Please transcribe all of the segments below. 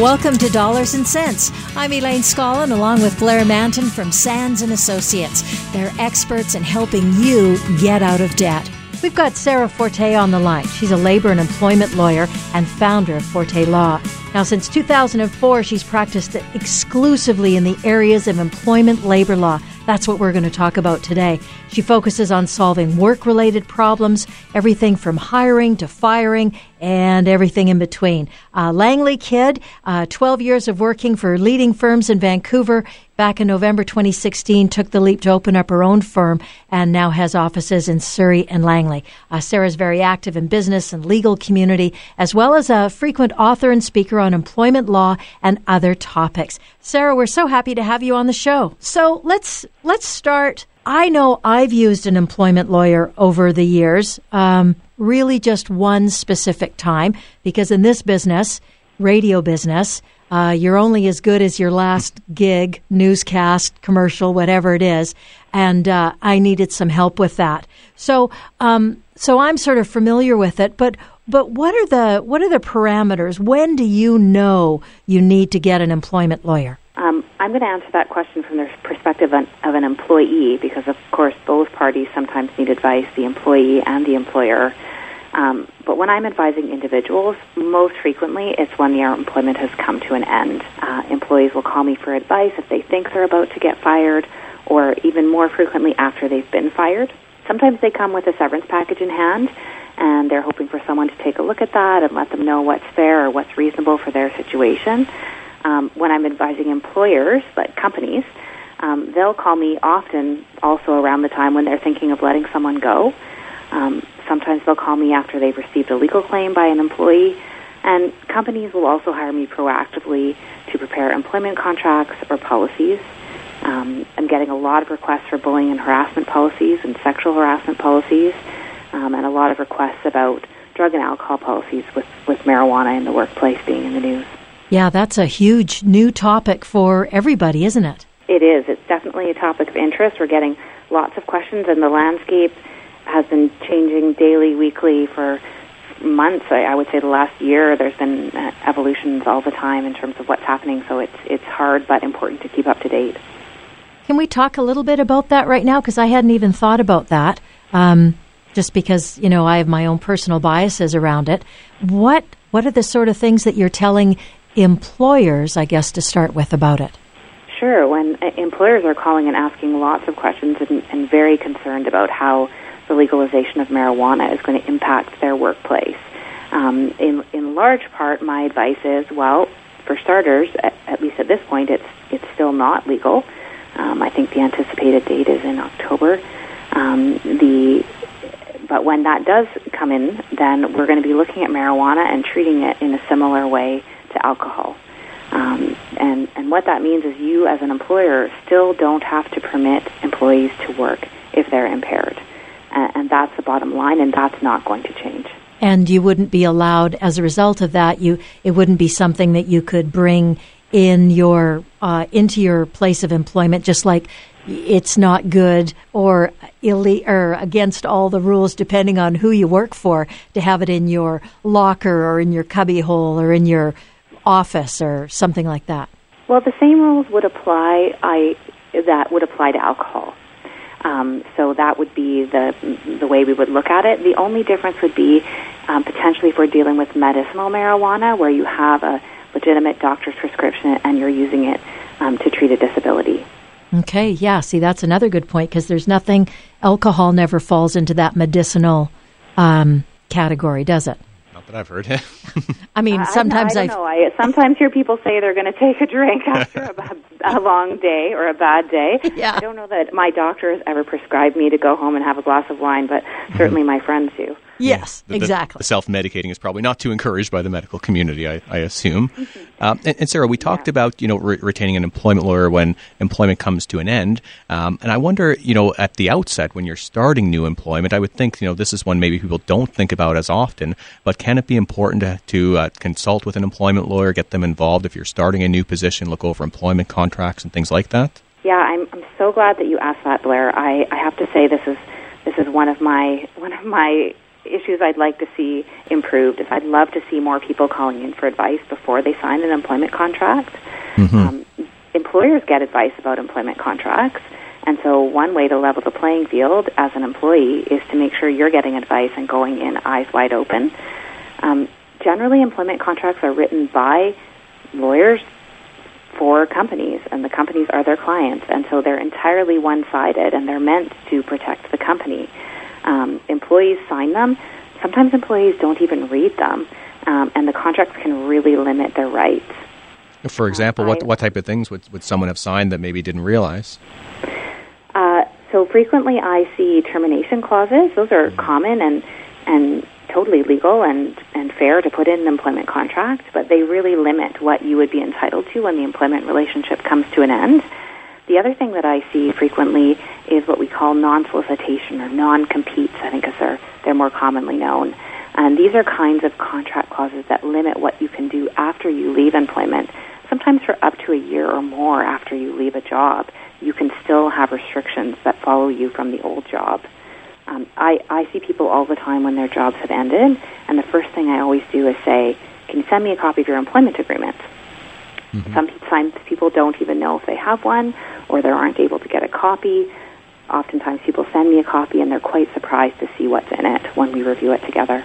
Welcome to Dollars and Cents. I'm Elaine Scollin along with Blair Mantin from Sands and Associates. They're experts in helping you get out of debt. We've got Sarah Forte on the line. She's a labor and employment lawyer and founder of Forte Law. Now, since 2004, she's practiced exclusively in the areas of employment labor law. That's what we're going to talk about today. She focuses on solving work related problems, everything from hiring to firing and everything in between. Uh, Langley Kidd, uh, 12 years of working for leading firms in Vancouver. Back in November 2016, took the leap to open up her own firm and now has offices in Surrey and Langley. Uh, Sarah's very active in business and legal community, as well as a frequent author and speaker on employment law and other topics. Sarah, we're so happy to have you on the show. So let's let's start. I know I've used an employment lawyer over the years. Um, really just one specific time because in this business, radio business, uh, you're only as good as your last gig, newscast, commercial, whatever it is. And uh, I needed some help with that. So, um, so I'm sort of familiar with it. But, but what are the what are the parameters? When do you know you need to get an employment lawyer? I'm going to answer that question from the perspective of an employee because, of course, both parties sometimes need advice, the employee and the employer. Um, but when I'm advising individuals, most frequently it's when their employment has come to an end. Uh, employees will call me for advice if they think they're about to get fired, or even more frequently after they've been fired. Sometimes they come with a severance package in hand, and they're hoping for someone to take a look at that and let them know what's fair or what's reasonable for their situation. Um, when I'm advising employers, like companies, um, they'll call me often also around the time when they're thinking of letting someone go. Um, sometimes they'll call me after they've received a legal claim by an employee. And companies will also hire me proactively to prepare employment contracts or policies. Um, I'm getting a lot of requests for bullying and harassment policies and sexual harassment policies, um, and a lot of requests about drug and alcohol policies with, with marijuana in the workplace being in the news. Yeah, that's a huge new topic for everybody, isn't it? It is. It's definitely a topic of interest. We're getting lots of questions, and the landscape has been changing daily, weekly for months. I, I would say the last year, there's been uh, evolutions all the time in terms of what's happening. So it's it's hard but important to keep up to date. Can we talk a little bit about that right now? Because I hadn't even thought about that. Um, just because you know I have my own personal biases around it. What what are the sort of things that you're telling employers, I guess, to start with about it? Sure. When uh, employers are calling and asking lots of questions and, and very concerned about how the legalization of marijuana is going to impact their workplace. Um, in, in large part, my advice is, well, for starters, at, at least at this point, it's it's still not legal. Um, I think the anticipated date is in October. Um, the but when that does come in, then we're going to be looking at marijuana and treating it in a similar way to alcohol. Um, and and what that means is you, as an employer, still don't have to permit employees to work if they're impaired and, and that's the bottom line, and that's not going to change. And you wouldn't be allowed, as a result of that, you it wouldn't be something that you could bring in your uh, into your place of employment, just like it's not good or ille- or against all the rules, depending on who you work for, to have it in your locker or in your cubbyhole or in your office or something like that. Well, the same rules would apply. I that would apply to alcohol. Um, so that would be the the way we would look at it. The only difference would be um, potentially if we're dealing with medicinal marijuana, where you have a legitimate doctor's prescription and you're using it um, to treat a disability. Okay, yeah. See, that's another good point because there's nothing. Alcohol never falls into that medicinal um, category, does it? That I've heard. I mean, sometimes I, I know. I sometimes hear people say they're going to take a drink after a, a, long day or a bad day. Yeah. I don't know that my doctor has ever prescribed me to go home and have a glass of wine, but certainly my friends do. Yes, the, exactly. The, self medicating is probably not too encouraged by the medical community, I, I assume. Mm-hmm. Um, and, and, Sarah, we talked yeah. about you know re- retaining an employment lawyer when employment comes to an end, um, and I wonder you know at the outset when you're starting new employment, I would think you know this is one maybe people don't think about as often, but can it be important to, to uh, consult with an employment lawyer, get them involved if you're starting a new position, look over employment contracts and things like that? Yeah, I'm, I'm so glad that you asked that, Blair. I, I have to say this is this is one of my one of my issues I'd like to see improved is I'd love to see more people calling in for advice before they sign an employment contract. Mm-hmm. Um, employers get advice about employment contracts, and so one way to level the playing field as an employee is to make sure you're getting advice and going in eyes wide open. Um, generally, employment contracts are written by lawyers for companies, and the companies are their clients, and so they're entirely one sided and they're meant to protect the company um, employees sign them. Sometimes employees don't even read them, um, and the contracts can really limit their rights. For example, what what type of things would would someone have signed that maybe didn't realize? Uh, so frequently, I see termination clauses. Those are common and and totally legal and and fair to put in an employment contract, but they really limit what you would be entitled to when the employment relationship comes to an end. The other thing that I see frequently is what we call non-solicitation or non-competes, I think as they're, they're more commonly known. And these are kinds of contract clauses that limit what you can do after you leave employment. Sometimes for up to a year or more after you leave a job, you can still have restrictions that follow you from the old job. Um, I, I see people all the time when their jobs have ended, and the first thing I always do is say, Can you send me a copy of your employment agreement? Mm-hmm. Sometimes people don't even know if they have one or they aren't able to get a copy. Oftentimes people send me a copy and they're quite surprised to see what's in it when we review it together.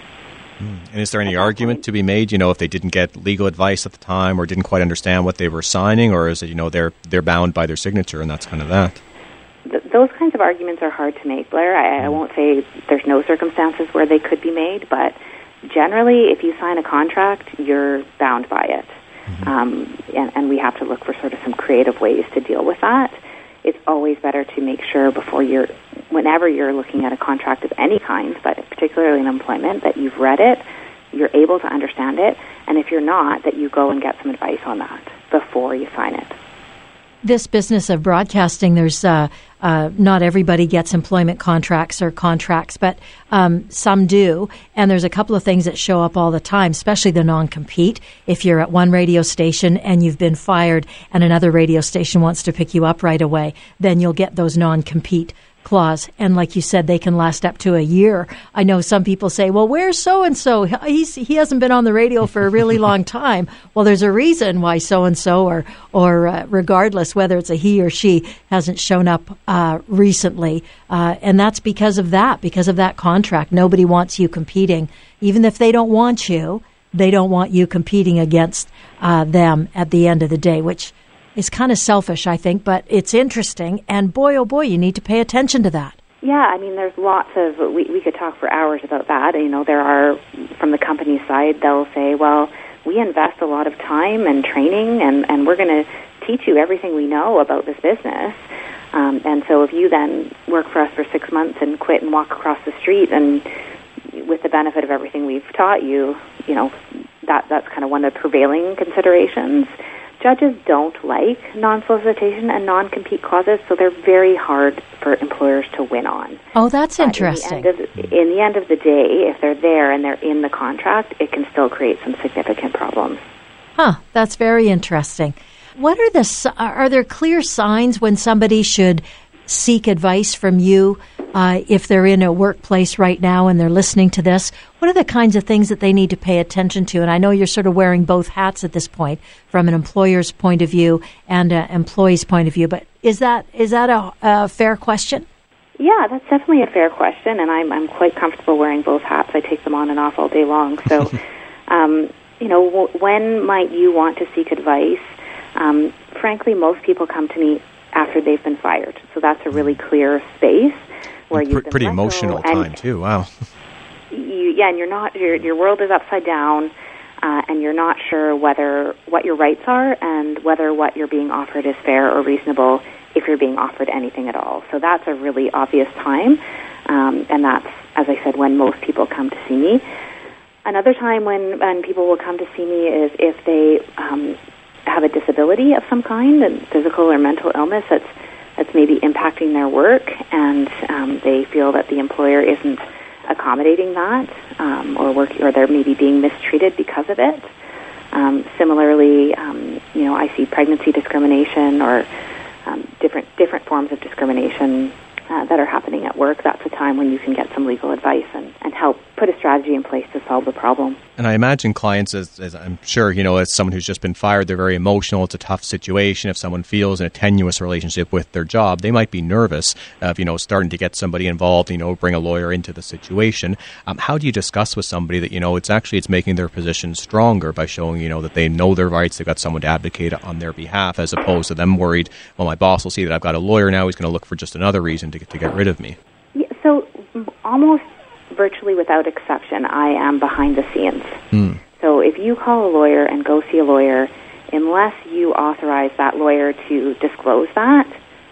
Hmm. And is there any argument to be made, you know, if they didn't get legal advice at the time or didn't quite understand what they were signing, or is it, you know, they're they're bound by their signature and that's kind of that? Th- those kinds of arguments are hard to make, Blair. I, I won't say there's no circumstances where they could be made, but generally, if you sign a contract, you're bound by it. Mm-hmm. Um, and, and we have to look for sort of some creative ways to deal with that. It's always better to make sure before you're, whenever you're looking at a contract of any kind, but particularly in employment, that you've read it, you're able to understand it, and if you're not, that you go and get some advice on that before you sign it this business of broadcasting, there's uh, uh, not everybody gets employment contracts or contracts, but um, some do. And there's a couple of things that show up all the time, especially the non compete. If you're at one radio station and you've been fired and another radio station wants to pick you up right away, then you'll get those non compete clause. And like you said, they can last up to a year. I know some people say, well, where's so and so? He's he hasn't been on the radio for a really long time. Well, there's a reason why so and so, or or uh, regardless whether it's a he or she, hasn't shown up uh, recently, uh, and that's because of that, because of that contract. Nobody wants you competing, even if they don't want you. They don't want you competing against uh, them at the end of the day, which is kind of selfish, I think, but it's interesting. And boy, oh boy, you need to pay attention to that. Yeah, I mean, there's lots of, we, we could talk for hours about that. You know, there are, from the company side, they'll say, well, we invest a lot of time and training, and, and we're going to teach you everything we know about this business. Um, and so if you then work for us for six months and quit and walk across the street and with the benefit of everything we've taught you, you know, that that's kind of one of the prevailing considerations judges don't like non-solicitation and non-compete clauses, so they're very hard for employers to win on. Oh, that's interesting. In the, of, in the, end of the day, if they're there and they're in the contract, it can still create some significant problems. Huh, that's very interesting. What are the are there clear signs when somebody should seek advice from you uh, if they're in a workplace right now and they're listening to this? What are the kinds of things that they need to pay attention to? And I know you're sort of wearing both hats at this point, from an employer's point of view and an employee's point of view. But is that is that a, a fair question? Yeah, that's definitely a fair question, and I'm I'm quite comfortable wearing both hats. I take them on and off all day long. So, um, you know, w- when might you want to seek advice? Um, frankly, most people come to me after they've been fired. So that's a really clear space where you pr- pretty emotional time too. Wow. You, yeah, and you're not your your world is upside down, uh, and you're not sure whether what your rights are and whether what you're being offered is fair or reasonable if you're being offered anything at all. So that's a really obvious time. um, and that's, as I said, when most people come to see me. Another time when, when people will come to see me is if they um, have a disability of some kind, a physical or mental illness that's that's maybe impacting their work, and um, they feel that the employer isn't accommodating that, um, or work, or they're maybe being mistreated because of it. Um, similarly, um, you know, I see pregnancy discrimination or um, different different forms of discrimination uh, that are happening at work, that's a time when you can get some legal advice and, and help put a strategy in place to solve the problem. And I imagine clients, as, as, I'm sure, you know, as someone who's just been fired, they're very emotional. It's a tough situation. If someone feels in a tenuous relationship with their job, they might be nervous of, you know, starting to get somebody involved, you know, bring a lawyer into the situation. Um, how do you discuss with somebody that, you know, it's actually, it's making their position stronger by showing, you know, that they know their rights, they've got someone to advocate on their behalf, as opposed to them worried, well, my boss will see that I've got a lawyer now, he's going to look for just another reason to, to get rid of me. Yeah, so almost virtually without exception, I am behind the scenes. Mm. So if you call a lawyer and go see a lawyer, unless you authorize that lawyer to disclose that,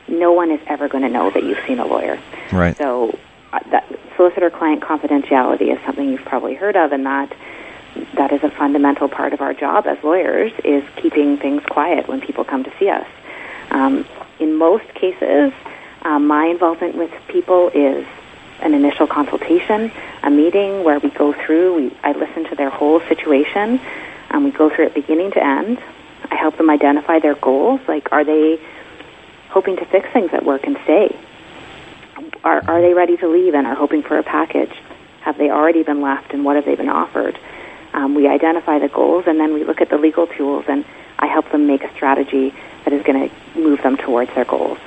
no one is ever going to know that you've seen a lawyer. Right. So uh, that solicitor-client confidentiality is something you've probably heard of, and that that is a fundamental part of our job as lawyers is keeping things quiet when people come to see us. Um, in most cases, um, my involvement with people is an initial consultation, a meeting where we go through, we, I listen to their whole situation, and we go through it beginning to end. I help them identify their goals, like are they hoping to fix things at work and stay? Are, are they ready to leave and are hoping for a package? Have they already been left and what have they been offered? Um, we identify the goals and then we look at the legal tools and I help them make a strategy that is going to move them towards their goals.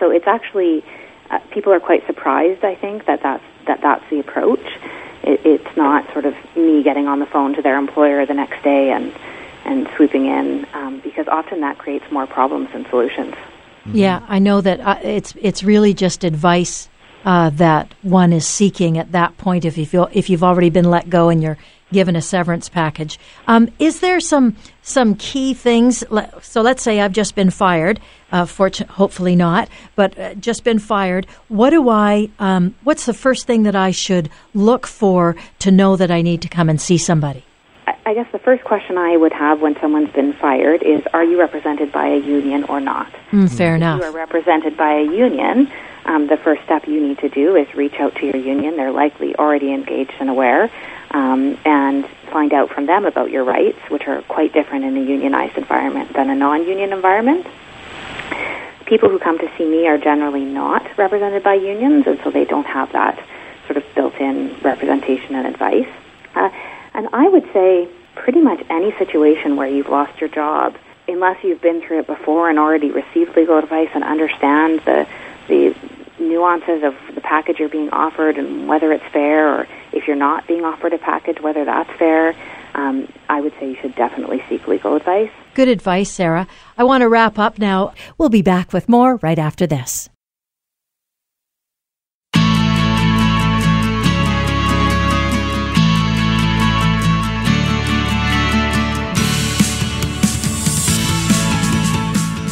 So it's actually uh, people are quite surprised. I think that that's that that's the approach. It, it's not sort of me getting on the phone to their employer the next day and and swooping in um, because often that creates more problems than solutions. Yeah, I know that uh, it's it's really just advice uh, that one is seeking at that point if you feel if you've already been let go and you're given a severance package. Um, is there some some key things? So let's say I've just been fired. Uh, hopefully not, but uh, just been fired. What do I? Um, what's the first thing that I should look for to know that I need to come and see somebody? I guess the first question I would have when someone's been fired is, are you represented by a union or not? Mm, fair if enough. you are represented by a union, um, the first step you need to do is reach out to your union. They're likely already engaged and aware um, and find out from them about your rights, which are quite different in a unionized environment than a non-union environment. People who come to see me are generally not represented by unions, and so they don't have that sort of built-in representation and advice. Uh, and I would say pretty much any situation where you've lost your job, unless you've been through it before and already received legal advice and understand the the nuances of the package you're being offered and whether it's fair or if you're not being offered a package, whether that's fair, um, I would say you should definitely seek legal advice. Good advice, Sarah. I want to wrap up now. We'll be back with more right after this.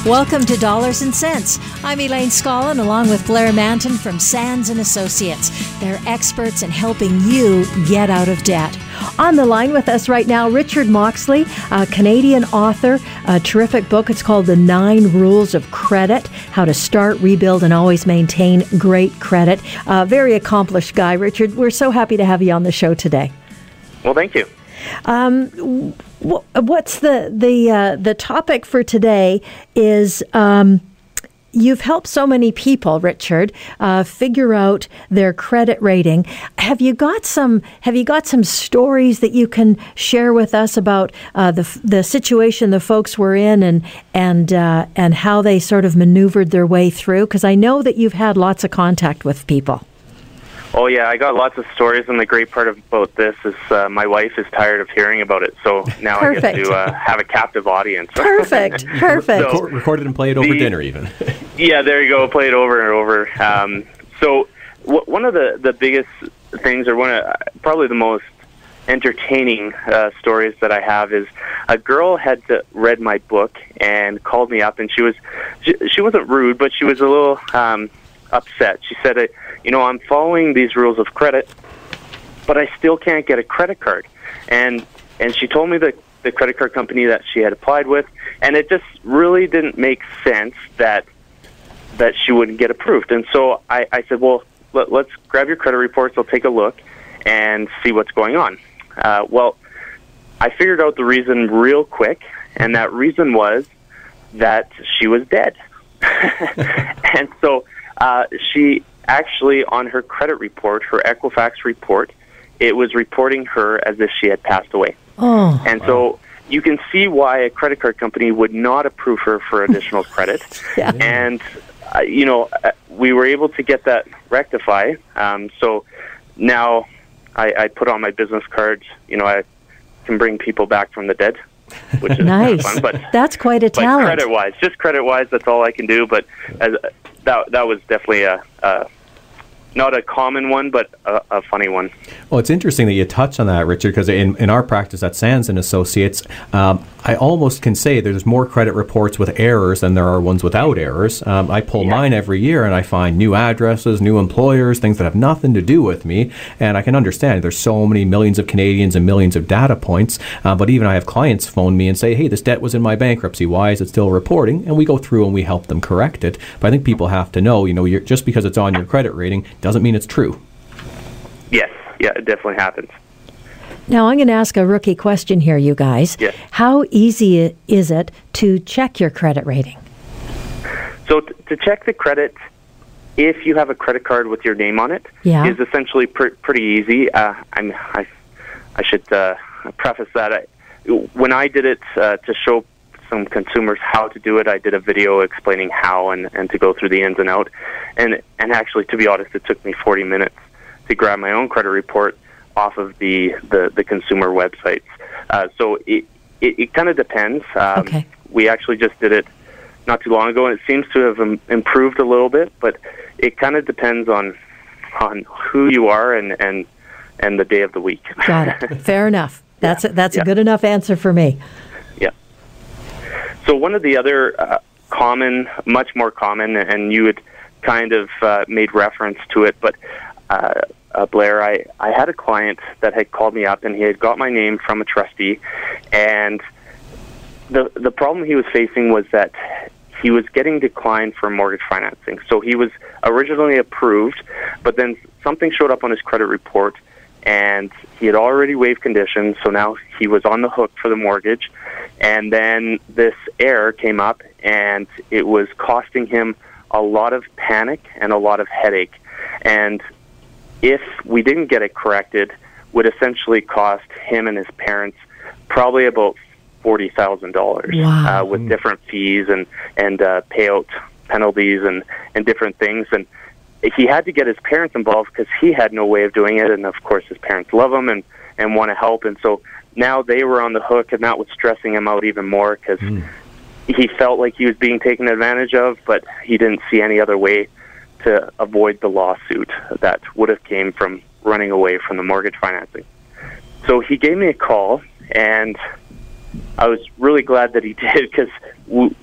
Welcome to Dollars and Cents. I'm Elaine Scollin along with Blair Mantin from Sands and Associates. They're experts in helping you get out of debt. On the line with us right now, Richard Moxley, a Canadian author, a terrific book. It's called The Nine Rules of Credit How to Start, Rebuild, and Always Maintain Great Credit. A very accomplished guy, Richard. We're so happy to have you on the show today. Well, thank you. Um, what's the the uh, the topic for today is. Um, you've helped so many people, Richard, uh, figure out their credit rating. Have you got some? Have you got some stories that you can share with us about uh, the the situation the folks were in and and uh, and how they sort of maneuvered their way through? Because I know that you've had lots of contact with people. Oh yeah, I got lots of stories, and the great part about this is uh, my wife is tired of hearing about it, so now I get to uh, have a captive audience. perfect, perfect. So, Record it and play it over the, dinner, even. yeah, there you go. Play it over and over. Um, so w- one of the the biggest things, or one of probably the most entertaining uh, stories that I have is a girl had read my book and called me up, and she was she, she wasn't rude, but she was a little. Um, upset. She said, "You know, I'm following these rules of credit, but I still can't get a credit card." And and she told me the the credit card company that she had applied with, and it just really didn't make sense that that she wouldn't get approved. And so I, I said, "Well, let, let's grab your credit reports. I'll take a look and see what's going on." Uh, well, I figured out the reason real quick, and that reason was that she was dead. and so uh, she actually, on her credit report, her Equifax report, it was reporting her as if she had passed away. Oh. And so you can see why a credit card company would not approve her for additional credit. Yeah. And, uh, you know, uh, we were able to get that rectified. Um, so now I, I put on my business card, you know, I can bring people back from the dead. Which is Nice. fun, but That's quite a talent. credit wise, just credit wise, that's all I can do. But as, that that was definitely a, a not a common one, but a, a funny one. Well, it's interesting that you touch on that, Richard, because in, in our practice at Sands and Associates, um, I almost can say there's more credit reports with errors than there are ones without errors. Um, I pull mine every year and I find new addresses, new employers, things that have nothing to do with me. And I can understand there's so many millions of Canadians and millions of data points. Uh, but even I have clients phone me and say, hey, this debt was in my bankruptcy. Why is it still reporting? And we go through and we help them correct it. But I think people have to know, you know, you're, just because it's on your credit rating doesn't mean it's true. Yes, yeah, it definitely happens. Now, I'm going to ask a rookie question here, you guys. Yes. How easy is it to check your credit rating? So t- to check the credit, if you have a credit card with your name on it, Yeah. is essentially pr- pretty easy. Uh, I'm, I, I should uh, preface that. I, when I did it uh, to show some consumers how to do it, I did a video explaining how and, and to go through the ins and out. And and actually, to be honest, it took me 40 minutes to grab my own credit report off of the the, the consumer websites. Uh, so it it, it kind of depends. Um, Okay. We actually just did it not too long ago, and it seems to have um, improved a little bit. But it kind of depends on on who you are and and and the day of the week. Got it. Fair enough. That's a, that's a good enough answer for me. So one of the other uh, common, much more common, and you had kind of uh, made reference to it, but uh, uh, Blair, I, I had a client that had called me up and he had got my name from a trustee, and the the problem he was facing was that he was getting declined for mortgage financing. So he was originally approved, but then something showed up on his credit report, and he had already waived conditions. So now he was on the hook for the mortgage, and then this error came up, and it was costing him a lot of panic and a lot of headache. And if we didn't get it corrected, would essentially cost him and his parents probably about forty thousand dollars Wow. uh, with different fees and and uh, payout penalties and and different things. And he had to get his parents involved because he had no way of doing it. And of course, his parents love him and and want to help. And so now they were on the hook, and that was stressing him out even more because hmm. he felt like he was being taken advantage of, but he didn't see any other way to avoid the lawsuit that would have came from running away from the mortgage financing. So he gave me a call, and I was really glad that he did because w-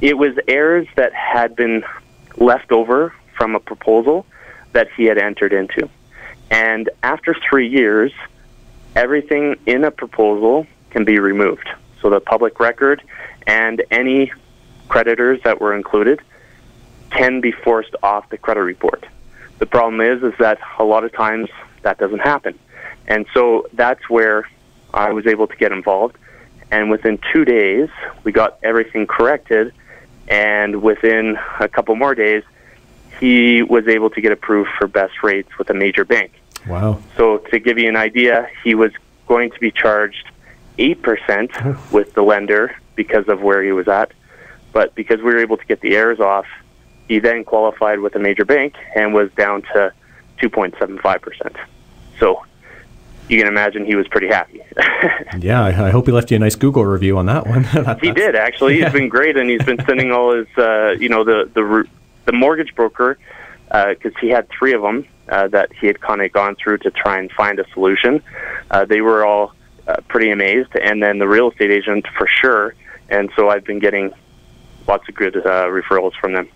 it was errors that had been left over from a proposal that he had entered into. And after three years, everything in a proposal can be removed. So the public record and any creditors that were included can be forced off the credit report. The problem is is that a lot of times that doesn't happen. And so that's where I was able to get involved and within 2 days we got everything corrected and within a couple more days he was able to get approved for best rates with a major bank. Wow. So to give you an idea, he was going to be charged 8% with the lender because of where he was at. But because we were able to get the errors off, he then qualified with a major bank and was down to 2.75%. So you can imagine he was pretty happy. Yeah, I, I hope he left you a nice Google review on that one. That- he did actually. He's been great, and he's been sending all his, uh, you know, the the the mortgage broker because he had three of them uh, that he had kind of gone through to try and find a solution. Uh, they were all uh, pretty amazed, and then the real estate agent for sure. And so I've been getting lots of good uh, referrals from them.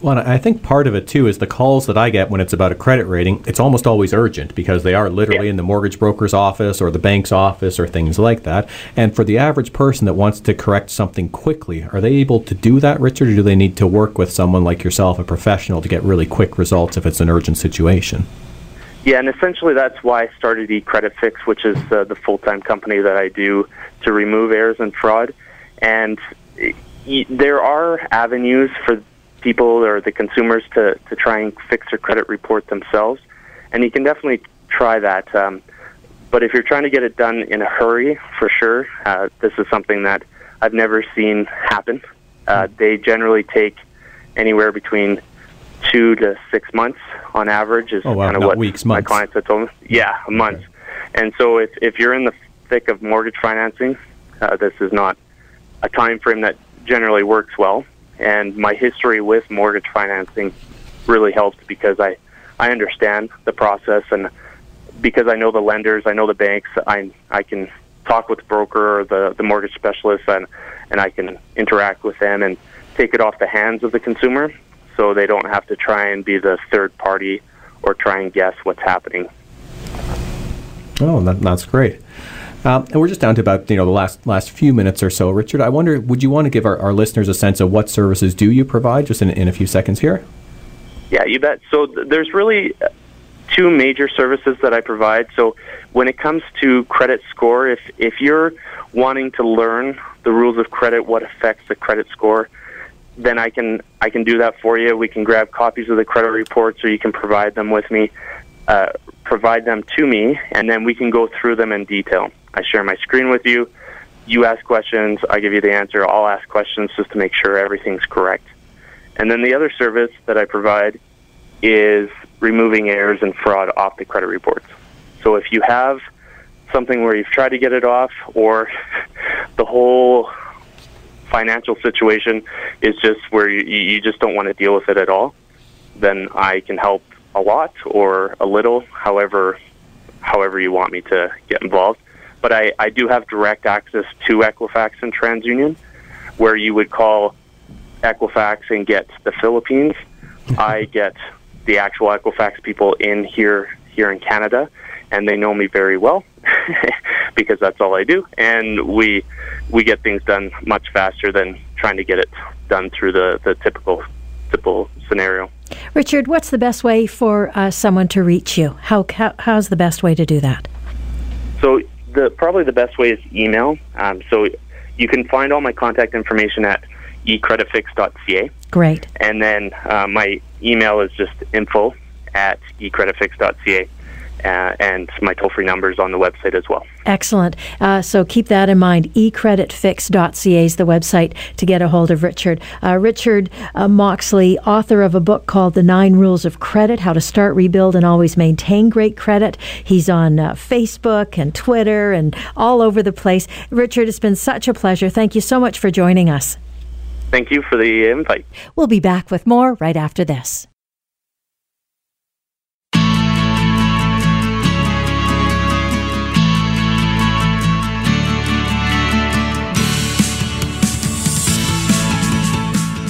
Well, I think part of it too is the calls that I get when it's about a credit rating. It's almost always urgent because they are literally yeah. in the mortgage broker's office or the bank's office or things like that. And for the average person that wants to correct something quickly, are they able to do that, Richard, or do they need to work with someone like yourself, a professional, to get really quick results if it's an urgent situation? Yeah, and essentially that's why I started eCredit Fix, which is uh, the full-time company that I do to remove errors and fraud. And there are avenues for people or the consumers to, to try and fix their credit report themselves. And you can definitely try that. Um, but if you're trying to get it done in a hurry, for sure, uh, this is something that I've never seen happen. Uh, they generally take anywhere between two to six months on average is oh, wow. kind of Not what weeks, my clients have told me. Yeah, a month. Okay. And so if, if you're in the thick of mortgage financing, uh, this is not a time frame that generally works well and my history with mortgage financing really helped because I I understand the process and because I know the lenders, I know the banks, I I can talk with the broker or the the mortgage specialist and and I can interact with them and take it off the hands of the consumer so they don't have to try and be the third party or try and guess what's happening. Oh, that, that's great. Um, and we're just down to about you know the last last few minutes or so. Richard, I wonder, would you want to give our, our listeners a sense of what services do you provide, just in, in a few seconds here? Yeah, you bet. So th- there's really two major services that I provide. So when it comes to credit score, if if you're wanting to learn the rules of credit, what affects the credit score, then I can I can do that for you. We can grab copies of the credit reports, or you can provide them with me. Uh, provide them to me, and then we can go through them in detail. I share my screen with you. You ask questions, I give you the answer. I'll ask questions just to make sure everything's correct. And then the other service that I provide is removing errors and fraud off the credit reports. So if you have something where you've tried to get it off, or the whole financial situation is just where you, you just don't want to deal with it at all, then I can help a lot or a little, however, however you want me to get involved. But I, I do have direct access to Equifax and TransUnion, where you would call Equifax and get the Philippines. I get the actual Equifax people in here here in Canada, and they know me very well because that's all I do, and we we get things done much faster than trying to get it done through the the typical typical scenario. Richard, what's the best way for uh, someone to reach you? How, how, how's the best way to do that? So the probably the best way is email. Um, so you can find all my contact information at ecreditfix.ca. Great. And then uh, my email is just info at ecreditfix.ca uh, and my toll free number is on the website as well. Excellent. Uh, so keep that in mind. eCreditFix.ca is the website to get a hold of Richard. Uh, Richard uh, Moxley, author of a book called The Nine Rules of Credit How to Start, Rebuild, and Always Maintain Great Credit. He's on uh, Facebook and Twitter and all over the place. Richard, it's been such a pleasure. Thank you so much for joining us. Thank you for the invite. We'll be back with more right after this.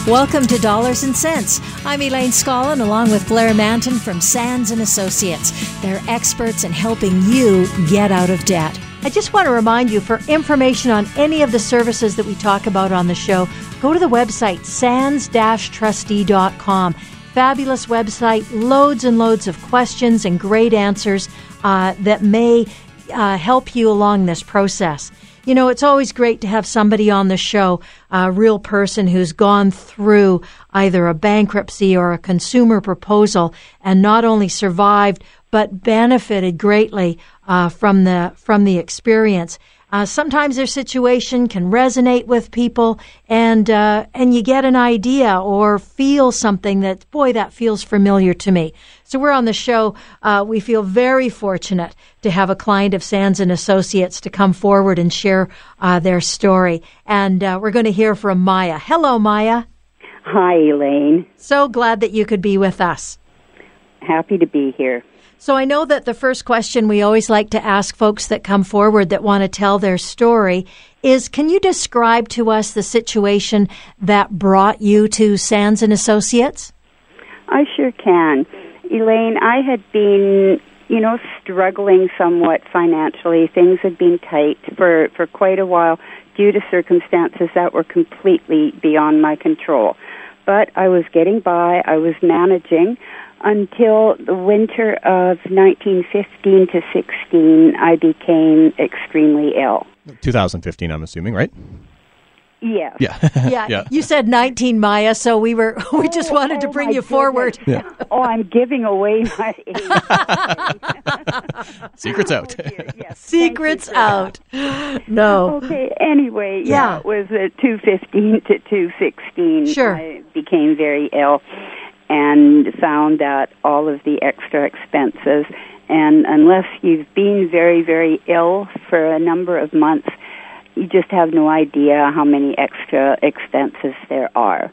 Welcome to Dollars and Cents. I'm Elaine Scollin along with Blair Mantin from Sands and Associates. They're experts in helping you get out of debt. I just want to remind you for information on any of the services that we talk about on the show, go to the website sands-trustee.com. Fabulous website, loads and loads of questions and great answers uh, that may uh, help you along this process. You know, it's always great to have somebody on the show, a real person who's gone through either a bankruptcy or a consumer proposal and not only survived but benefited greatly uh, from the from the experience. Uh, sometimes their situation can resonate with people, and uh, and you get an idea or feel something that boy that feels familiar to me. So we're on the show. Uh, we feel very fortunate to have a client of Sands and Associates to come forward and share uh, their story, and uh, we're going to hear from Maya. Hello, Maya. Hi, Elaine. So glad that you could be with us. Happy to be here. So I know that the first question we always like to ask folks that come forward that want to tell their story is can you describe to us the situation that brought you to Sands and Associates? I sure can. Elaine, I had been, you know, struggling somewhat financially. Things had been tight for, for quite a while due to circumstances that were completely beyond my control. But I was getting by, I was managing until the winter of 1915 to 16, I became extremely ill. 2015, I'm assuming, right? Yes. Yeah. Yeah. yeah. You said 19, Maya, so we were we just oh, wanted to oh bring you goodness. forward. Yeah. Oh, I'm giving away my age. Secrets out. Oh. Yes, Secrets thank you for that. out. No. Okay. Anyway, Yeah. yeah, it was uh, two fifteen to two sixteen. Sure. I became very ill, and found that all of the extra expenses, and unless you've been very very ill for a number of months, you just have no idea how many extra expenses there are.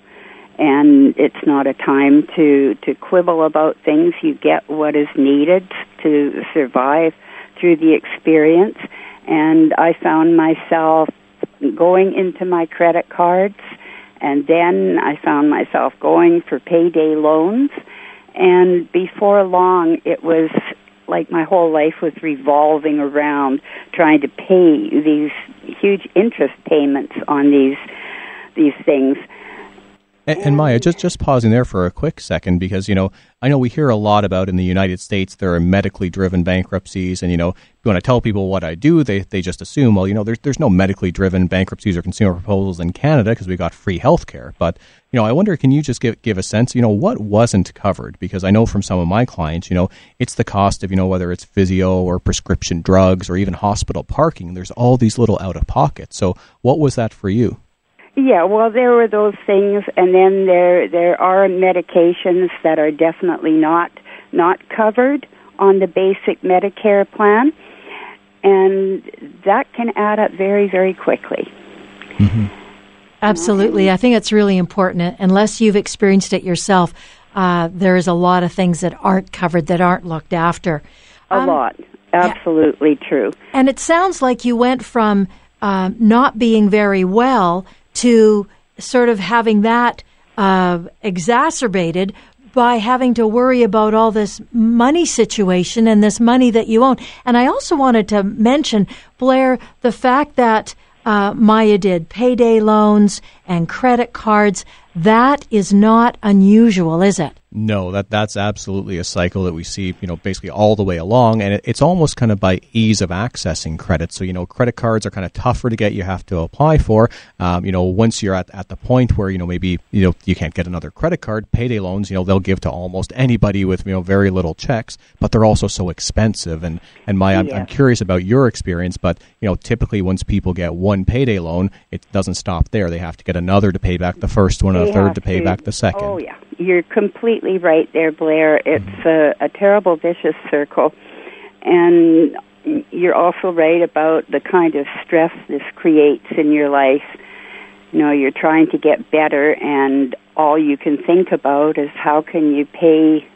And it's not a time to to quibble about things. You get what is needed to survive through the experience. And I found myself going into my credit cards, and then I found myself going for payday loans. And before long, it was like my whole life was revolving around trying to pay these huge interest payments on these these things. And, and Maya, just just pausing there for a quick second, because you know I know we hear a lot about in the United States there are medically driven bankruptcies, and you know when I tell people what I do, they they just assume, well, you know, there's there's no medically driven bankruptcies or consumer proposals in Canada because we got free health care. But you know, I wonder, can you just give give a sense, you know, what wasn't covered? Because I know from some of my clients, you know, it's the cost of you know whether it's physio or prescription drugs or even hospital parking. There's all these little out of pockets. So what was that for you? Yeah, well, there were those things, and then there there are medications that are definitely not not covered on the basic Medicare plan, and that can add up very very quickly. Absolutely. I think it's really important. Unless you've experienced it yourself, uh, there is a lot of things that aren't covered, that aren't looked after. A Um, lot, absolutely true. And it sounds like you went from um, not being very well to sort of having that uh, exacerbated by having to worry about all this money situation and this money that you own. And I also wanted to mention, Blair, the fact that uh, Maya did payday loans and credit cards. That is not unusual, is it? No, that that's absolutely a cycle that we see, you know, basically all the way along, and it, it's almost kind of by ease of accessing credit. So, you know, credit cards are kind of tougher to get; you have to apply for. Um, you know, once you're at, at the point where you know maybe you know you can't get another credit card, payday loans, you know, they'll give to almost anybody with you know very little checks, but they're also so expensive. And and my, I'm, I'm curious about your experience, but you know, typically once people get one payday loan, it doesn't stop there; they have to get another to pay back the first one, and a third to pay back the second. Oh yeah, you're completely right there, Blair. It's mm-hmm. a, a terrible vicious circle, and you're also right about the kind of stress this creates in your life. You know, you're trying to get better, and all you can think about is how can you pay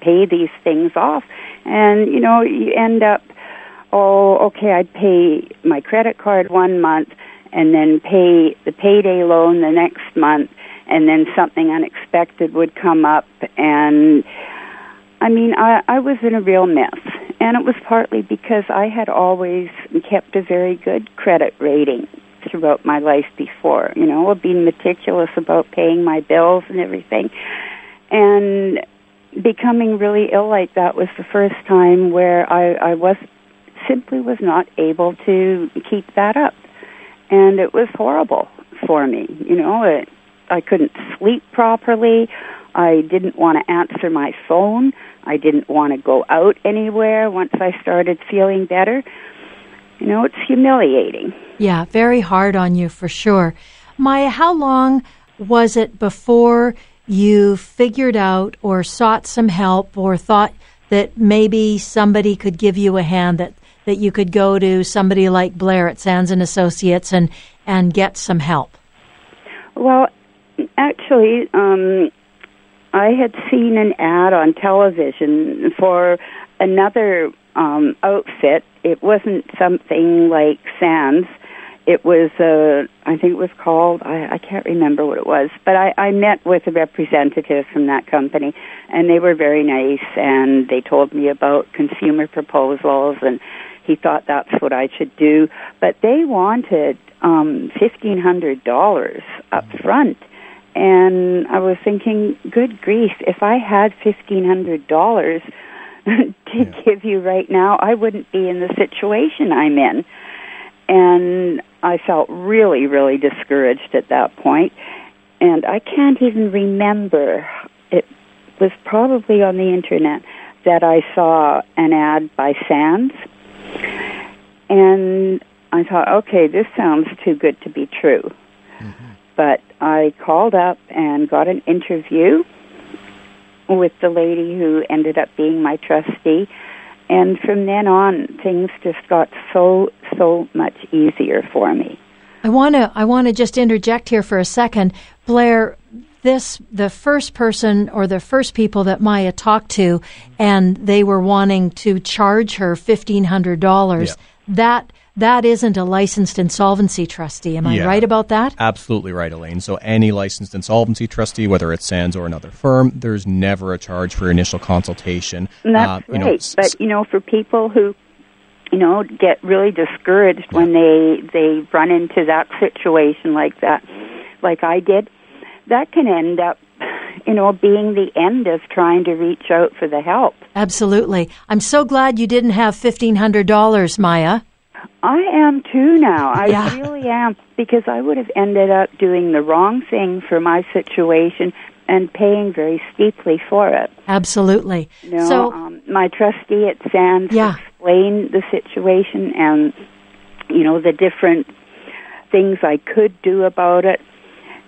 pay these things off, and you know you end up oh, okay, I'd pay my credit card one month and then pay the payday loan the next month and then something unexpected would come up and I mean, I, I was in a real mess. And it was partly because I had always kept a very good credit rating throughout my life before. You know, being meticulous about paying my bills and everything. And becoming really ill like that was the first time where I, I was simply was not able to keep that up. And it was horrible for me. You know, it, I couldn't sleep properly. I didn't want to answer my phone. I didn't want to go out anywhere once I started feeling better. You know, it's humiliating. Yeah, very hard on you for sure. Maya, how long was it before you figured out or sought some help or thought that maybe somebody could give you a hand that that you could go to somebody like Blair at Sands and Associates and and get some help? Well, actually, um, I had seen an ad on television for another um, outfit. It wasn't something like Sands. It was, uh, I think it was called, I, I can't remember what it was, but I, I met with a representative from that company, and they were very nice, and they told me about consumer proposals, and he thought that's what I should do. But they wanted um, $1,500 up front. And I was thinking, good grief, if I had $1,500 to yeah. give you right now, I wouldn't be in the situation I'm in. And I felt really, really discouraged at that point. And I can't even remember. It was probably on the internet that I saw an ad by Sands. And I thought, okay, this sounds too good to be true. Mm-hmm. But I called up and got an interview with the lady who ended up being my trustee. And from then on, things just got so, so much easier for me. I want to I want to just interject here for a second. Blair, this the first person or the first people that Maya talked to and they were wanting to charge her $1500. Yeah. That that isn't a licensed insolvency trustee. Am I yeah, right about that? Absolutely right, Elaine. So, any licensed insolvency trustee, whether it's Sands or another firm, there's never a charge for initial consultation. And that's uh, right. Know, but, you know, for people who you know get really discouraged yeah. when they they run into that situation like that like I did that can end up you know being the end of trying to reach out for the help absolutely i'm so glad you didn't have $1500 maya I am too now. I yeah. really am because I would have ended up doing the wrong thing for my situation and paying very steeply for it. Absolutely. You know, so, um, my trustee at Sands yeah. explained the situation and you know the different things I could do about it.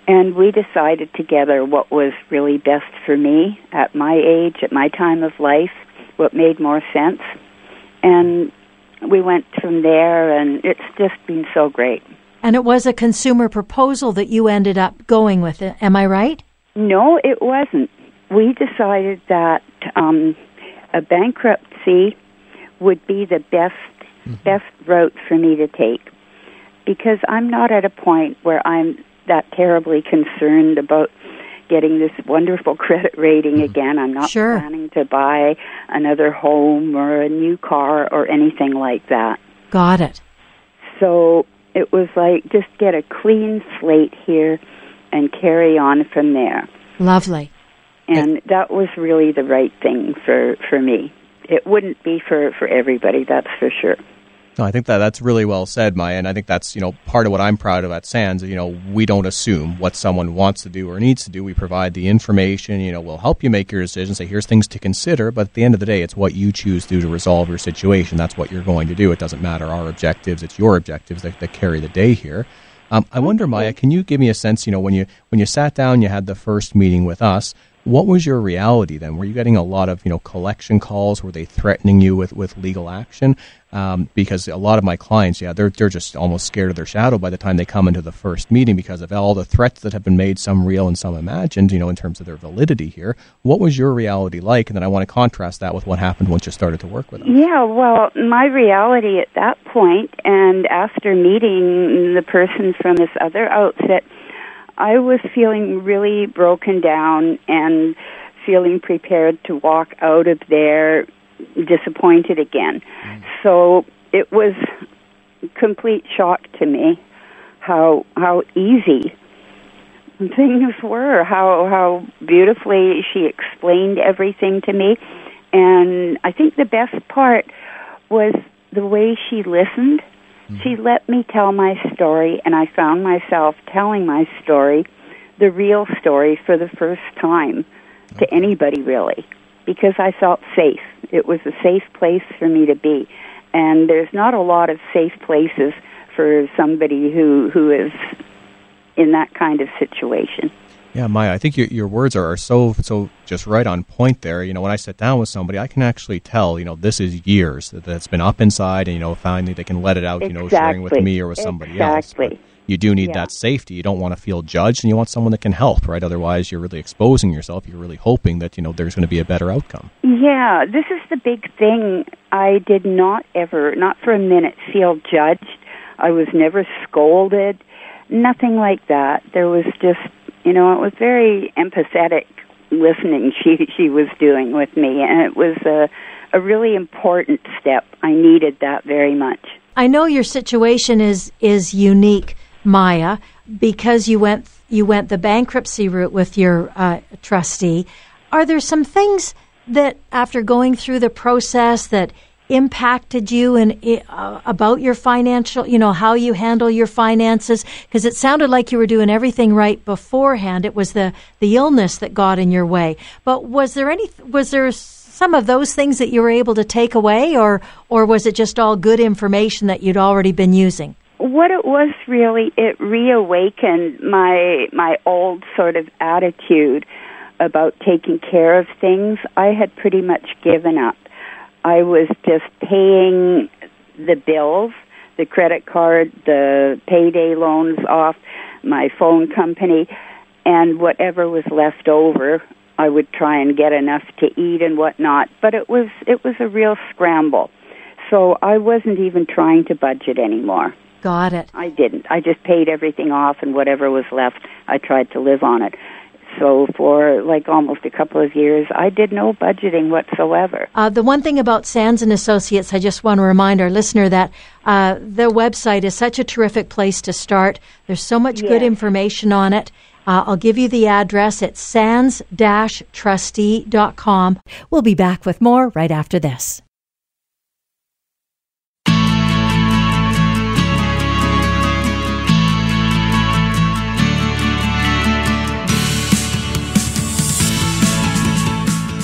And we decided together what was really best for me at my age, at my time of life, what made more sense. And we went from there, and it's just been so great. And it was a consumer proposal that you ended up going with. It. Am I right? No, it wasn't. We decided that um, a bankruptcy would be the best mm-hmm. best route for me to take because I'm not at a point where I'm that terribly concerned about getting this wonderful credit rating mm-hmm. again. I'm not sure. planning to buy another home or a new car or anything like that. Got it. So it was like just get a clean slate here and carry on from there. Lovely. And that was really the right thing for for me. It wouldn't be for for everybody, that's for sure. No, I think that that's really well said, Maya, and I think that's you know part of what I'm proud of at Sands. You know, we don't assume what someone wants to do or needs to do. We provide the information. You know, we'll help you make your decision. Say here's things to consider, but at the end of the day, it's what you choose to do to resolve your situation. That's what you're going to do. It doesn't matter our objectives; it's your objectives that, that carry the day here. Um, I wonder, Maya, can you give me a sense? You know, when you when you sat down, you had the first meeting with us what was your reality then? Were you getting a lot of you know collection calls? Were they threatening you with, with legal action? Um, because a lot of my clients, yeah, they're they're just almost scared of their shadow by the time they come into the first meeting because of all the threats that have been made, some real and some imagined. You know, in terms of their validity here. What was your reality like? And then I want to contrast that with what happened once you started to work with them. Yeah, well, my reality at that point, and after meeting the person from this other outfit I was feeling really broken down and feeling prepared to walk out of there disappointed again. Mm. So it was complete shock to me how how easy things were, how how beautifully she explained everything to me. And I think the best part was the way she listened she let me tell my story, and I found myself telling my story, the real story, for the first time to anybody, really, because I felt safe. It was a safe place for me to be. And there's not a lot of safe places for somebody who, who is in that kind of situation. Yeah, Maya, I think your, your words are, are so so just right on point there. You know, when I sit down with somebody, I can actually tell, you know, this is years that, that's been up inside, and you know, finally they can let it out. Exactly. You know, sharing with me or with somebody exactly. else. But you do need yeah. that safety. You don't want to feel judged, and you want someone that can help, right? Otherwise, you're really exposing yourself. You're really hoping that you know there's going to be a better outcome. Yeah, this is the big thing. I did not ever, not for a minute, feel judged. I was never scolded. Nothing like that. There was just, you know, it was very empathetic listening she she was doing with me, and it was a a really important step. I needed that very much. I know your situation is is unique, Maya, because you went you went the bankruptcy route with your uh, trustee. Are there some things that, after going through the process, that impacted you and uh, about your financial, you know, how you handle your finances? Because it sounded like you were doing everything right beforehand. It was the the illness that got in your way. But was there any? Was there some of those things that you were able to take away, or or was it just all good information that you'd already been using? what it was really it reawakened my my old sort of attitude about taking care of things i had pretty much given up i was just paying the bills the credit card the payday loans off my phone company and whatever was left over i would try and get enough to eat and whatnot but it was it was a real scramble so i wasn't even trying to budget anymore Got it. I didn't. I just paid everything off, and whatever was left, I tried to live on it. So for like almost a couple of years, I did no budgeting whatsoever. Uh, the one thing about Sands and Associates, I just want to remind our listener that uh, their website is such a terrific place to start. There's so much yes. good information on it. Uh, I'll give you the address. It's sands-trustee.com. We'll be back with more right after this.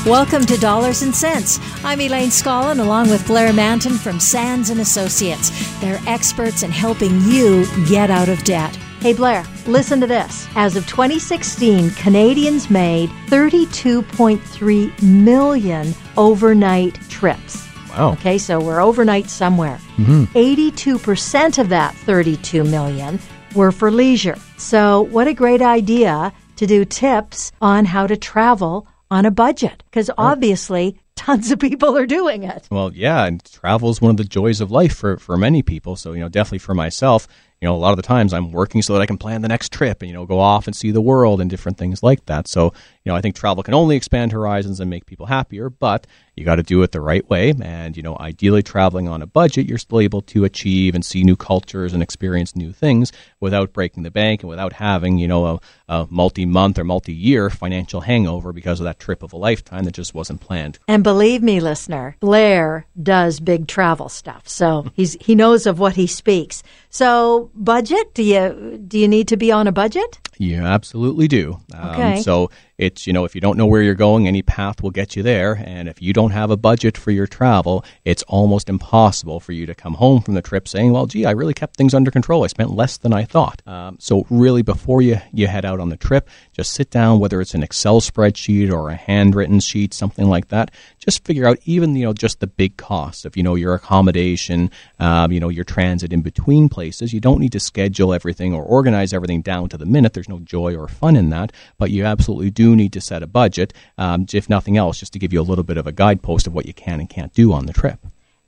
Welcome to Dollars and Cents. I'm Elaine Scollin along with Blair Mantin from Sands and Associates. They're experts in helping you get out of debt. Hey Blair, listen to this. As of 2016, Canadians made 32.3 million overnight trips. Wow. Okay, so we're overnight somewhere. Mm-hmm. 82% of that 32 million were for leisure. So, what a great idea to do tips on how to travel on a budget because obviously tons of people are doing it. Well, yeah, and travel is one of the joys of life for, for many people. So, you know, definitely for myself, you know, a lot of the times I'm working so that I can plan the next trip and, you know, go off and see the world and different things like that. So, you know, I think travel can only expand horizons and make people happier, but you got to do it the right way. And, you know, ideally traveling on a budget, you're still able to achieve and see new cultures and experience new things without breaking the bank and without having, you know, a, a multi month or multi year financial hangover because of that trip of a lifetime that just wasn't planned. And believe me, listener, Blair does big travel stuff. So he's, he knows of what he speaks. So budget, do you, do you need to be on a budget? You absolutely do. Um, okay. So it's, you know, if you don't know where you're going, any path will get you there. And if you don't have a budget for your travel, it's almost impossible for you to come home from the trip saying, well, gee, I really kept things under control. I spent less than I thought. Um, so really, before you, you head out on the trip, just sit down, whether it's an Excel spreadsheet or a handwritten sheet, something like that. Just figure out even, you know, just the big costs of, you know, your accommodation, um, you know, your transit in between places. You don't need to schedule everything or organize everything down to the minute. There's no joy or fun in that, but you absolutely do need to set a budget, um, if nothing else, just to give you a little bit of a guidepost of what you can and can't do on the trip.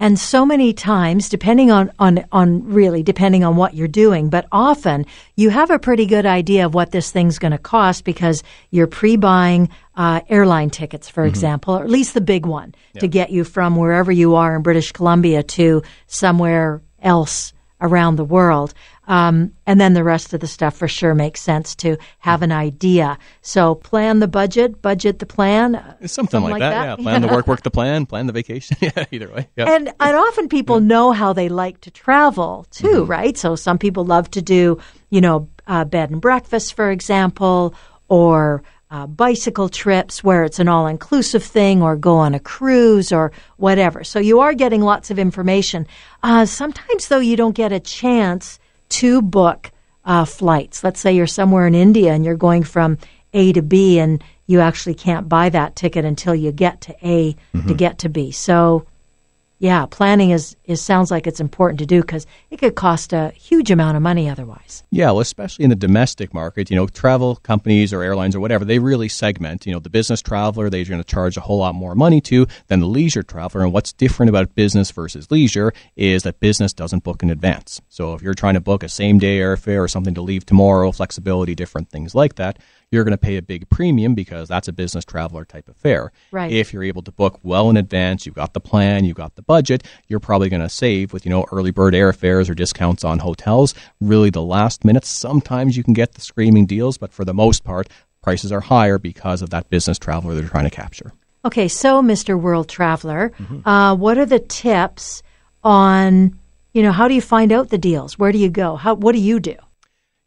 And so many times, depending on, on, on really depending on what you're doing, but often you have a pretty good idea of what this thing's going to cost because you're pre-buying uh, airline tickets, for mm-hmm. example, or at least the big one to get you from wherever you are in British Columbia to somewhere else around the world. Um, and then the rest of the stuff for sure makes sense to have an idea. So plan the budget, budget the plan. Uh, something, something like, like that, that, Yeah, plan the work, work the plan, plan the vacation. yeah, either way. Yeah. And and often people yeah. know how they like to travel too, mm-hmm. right? So some people love to do, you know, uh, bed and breakfast, for example, or uh, bicycle trips where it's an all inclusive thing or go on a cruise or whatever. So you are getting lots of information. Uh, sometimes, though, you don't get a chance to book uh, flights. Let's say you're somewhere in India and you're going from A to B and you actually can't buy that ticket until you get to A mm-hmm. to get to B. So yeah, planning is, is sounds like it's important to do because it could cost a huge amount of money otherwise. Yeah, well, especially in the domestic market, you know, travel companies or airlines or whatever, they really segment. You know, the business traveler, they're going to charge a whole lot more money to than the leisure traveler. And what's different about business versus leisure is that business doesn't book in advance. So if you're trying to book a same day airfare or something to leave tomorrow, flexibility, different things like that, you're going to pay a big premium because that's a business traveler type of fare. Right. If you're able to book well in advance, you've got the plan, you've got the budget, you're probably going to save with, you know, early bird airfares or discounts on hotels. Really the last minute, sometimes you can get the screaming deals, but for the most part, prices are higher because of that business traveler they're trying to capture. Okay, so Mr. World Traveler, mm-hmm. uh, what are the tips on, you know, how do you find out the deals? Where do you go? How, what do you do?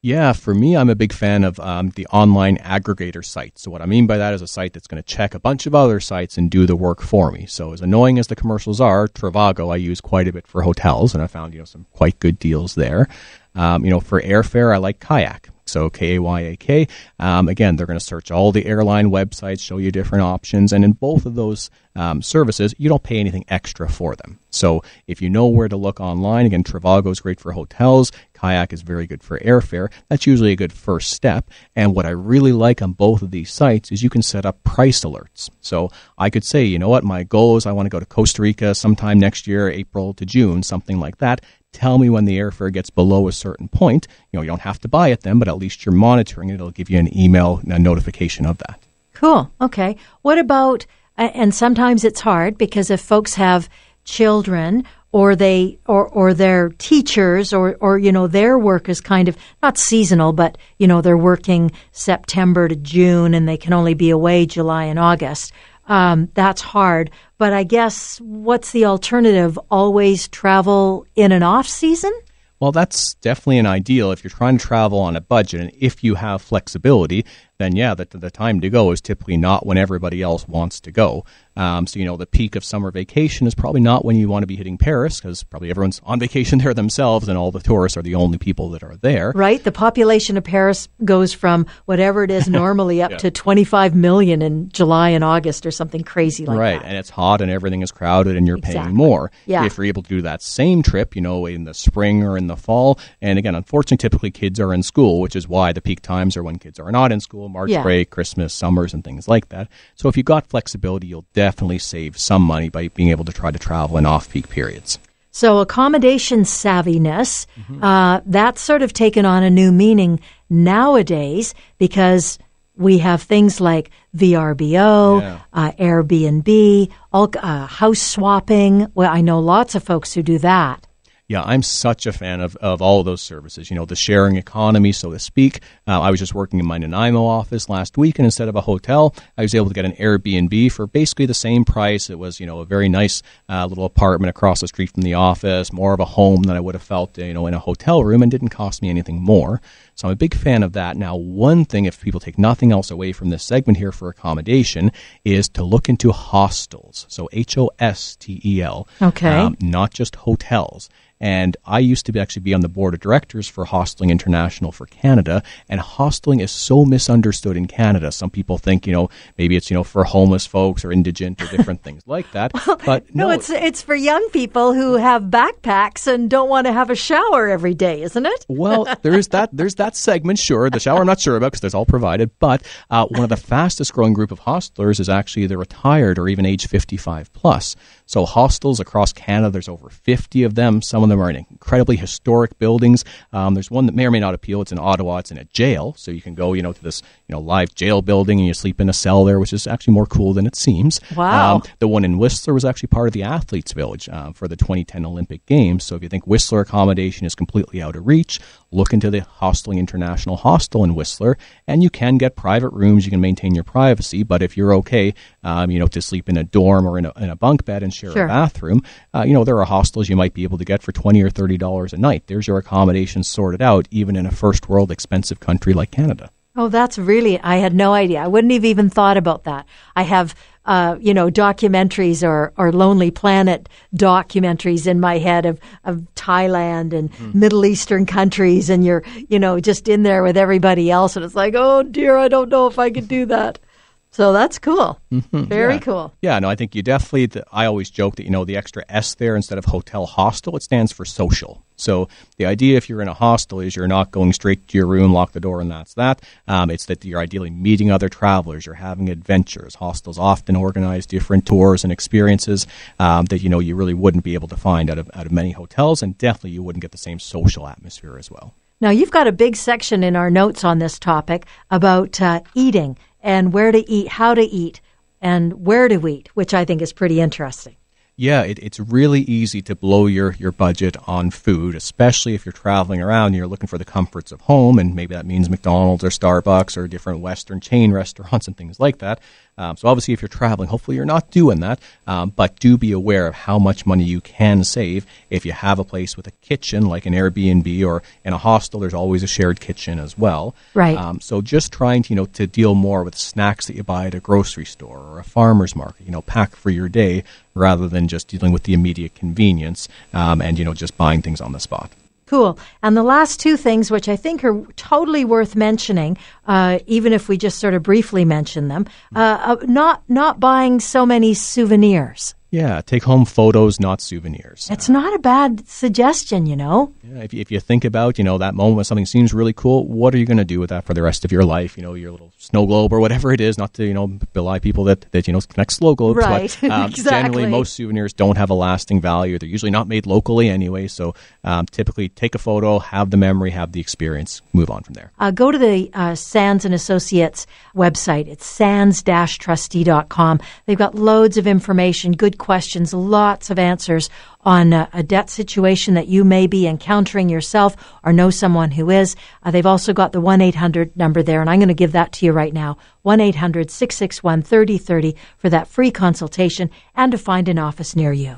Yeah, for me, I'm a big fan of um, the online aggregator site. So, what I mean by that is a site that's going to check a bunch of other sites and do the work for me. So, as annoying as the commercials are, Trivago I use quite a bit for hotels, and I found you know some quite good deals there. Um, you know, for airfare, I like Kayak. So K A Y A K. Um, again, they're going to search all the airline websites, show you different options, and in both of those um, services, you don't pay anything extra for them. So if you know where to look online, again, Trivago is great for hotels. Kayak is very good for airfare. That's usually a good first step. And what I really like on both of these sites is you can set up price alerts. So I could say, you know what, my goal is I want to go to Costa Rica sometime next year, April to June, something like that tell me when the airfare gets below a certain point. You know, you don't have to buy it then, but at least you're monitoring it. It'll give you an email a notification of that. Cool. Okay. What about and sometimes it's hard because if folks have children or they or or their teachers or or you know their work is kind of not seasonal but you know they're working September to June and they can only be away July and August um, that's hard. But I guess what's the alternative? Always travel in an off season? Well, that's definitely an ideal if you're trying to travel on a budget and if you have flexibility then yeah, the, the time to go is typically not when everybody else wants to go. Um, so, you know, the peak of summer vacation is probably not when you want to be hitting Paris because probably everyone's on vacation there themselves and all the tourists are the only people that are there. Right. The population of Paris goes from whatever it is normally up yeah. to 25 million in July and August or something crazy like right. that. Right. And it's hot and everything is crowded and you're exactly. paying more. Yeah. If you're able to do that same trip, you know, in the spring or in the fall. And again, unfortunately, typically kids are in school, which is why the peak times are when kids are not in school, March yeah. break, Christmas, summers, and things like that. So if you've got flexibility, you'll definitely save some money by being able to try to travel in off peak periods. So accommodation savviness, mm-hmm. uh, that's sort of taken on a new meaning nowadays because we have things like VRBO, yeah. uh, Airbnb, all, uh, house swapping. Well, I know lots of folks who do that yeah, I'm such a fan of, of all of those services. You know, the sharing economy, so to speak. Uh, I was just working in my Nanaimo office last week, and instead of a hotel, I was able to get an Airbnb for basically the same price. It was, you know, a very nice uh, little apartment across the street from the office, more of a home than I would have felt, you know, in a hotel room, and didn't cost me anything more. So I'm a big fan of that. Now, one thing, if people take nothing else away from this segment here for accommodation, is to look into hostels. So H O S T E L. Okay. Um, not just hotels. And I used to be actually be on the board of directors for Hosteling International for Canada. And hosteling is so misunderstood in Canada. Some people think, you know, maybe it's, you know, for homeless folks or indigent or different things like that. Well, but no, no, it's it's for young people who have backpacks and don't want to have a shower every day, isn't it? well, there is that there's that segment, sure. The shower I'm not sure about because there's all provided. But uh, one of the fastest growing group of hostelers is actually the retired or even age 55 plus. So hostels across Canada, there's over 50 of them. Some of them are in incredibly historic buildings. Um, there's one that may or may not appeal. It's in Ottawa. It's in a jail, so you can go, you know, to this, you know, live jail building and you sleep in a cell there, which is actually more cool than it seems. Wow. Um, the one in Whistler was actually part of the Athletes Village uh, for the 2010 Olympic Games. So if you think Whistler accommodation is completely out of reach, look into the Hosteling International Hostel in Whistler, and you can get private rooms. You can maintain your privacy, but if you're okay, um, you know, to sleep in a dorm or in a, in a bunk bed and share sure. a bathroom, uh, you know, there are hostels you might be able to get for twenty or thirty dollars a night. There's your accommodation sorted out, even in a first world expensive country like Canada. Oh, that's really, I had no idea. I wouldn't have even thought about that. I have, uh, you know, documentaries or, or Lonely Planet documentaries in my head of, of Thailand and mm. Middle Eastern countries, and you're, you know, just in there with everybody else, and it's like, oh dear, I don't know if I could do that. So that's cool. Mm-hmm. Very yeah. cool. Yeah, no, I think you definitely. The, I always joke that you know the extra S there instead of hotel hostel, it stands for social. So the idea, if you're in a hostel, is you're not going straight to your room, lock the door, and that's that. Um, it's that you're ideally meeting other travelers, you're having adventures. Hostels often organize different tours and experiences um, that you know you really wouldn't be able to find out of out of many hotels, and definitely you wouldn't get the same social atmosphere as well. Now you've got a big section in our notes on this topic about uh, eating and where to eat, how to eat, and where to eat, which I think is pretty interesting. Yeah, it, it's really easy to blow your, your budget on food, especially if you're traveling around and you're looking for the comforts of home, and maybe that means McDonald's or Starbucks or different Western chain restaurants and things like that. Um, so obviously, if you're traveling, hopefully you're not doing that. Um, but do be aware of how much money you can save if you have a place with a kitchen, like an Airbnb or in a hostel. There's always a shared kitchen as well. Right. Um, so just trying to you know to deal more with snacks that you buy at a grocery store or a farmer's market. You know, pack for your day rather than just dealing with the immediate convenience um, and you know just buying things on the spot. Cool. And the last two things, which I think are totally worth mentioning, uh, even if we just sort of briefly mention them, uh, uh, not not buying so many souvenirs. Yeah, take home photos, not souvenirs. It's not a bad suggestion, you know. Yeah, if you, if you think about you know that moment when something seems really cool, what are you going to do with that for the rest of your life? You know, your little snow globe or whatever it is. Not to you know belie people that, that you know connect snow globes, right? But, um, exactly. Generally, most souvenirs don't have a lasting value. They're usually not made locally anyway. So um, typically, take a photo, have the memory, have the experience, move on from there. Uh, go to the uh, Sands and Associates website. It's sands-trustee.com. They've got loads of information, good questions, lots of answers on uh, a debt situation that you may be encountering yourself or know someone who is. Uh, they've also got the 1 800 number there, and I'm going to give that to you right now 1 800 661 3030 for that free consultation and to find an office near you.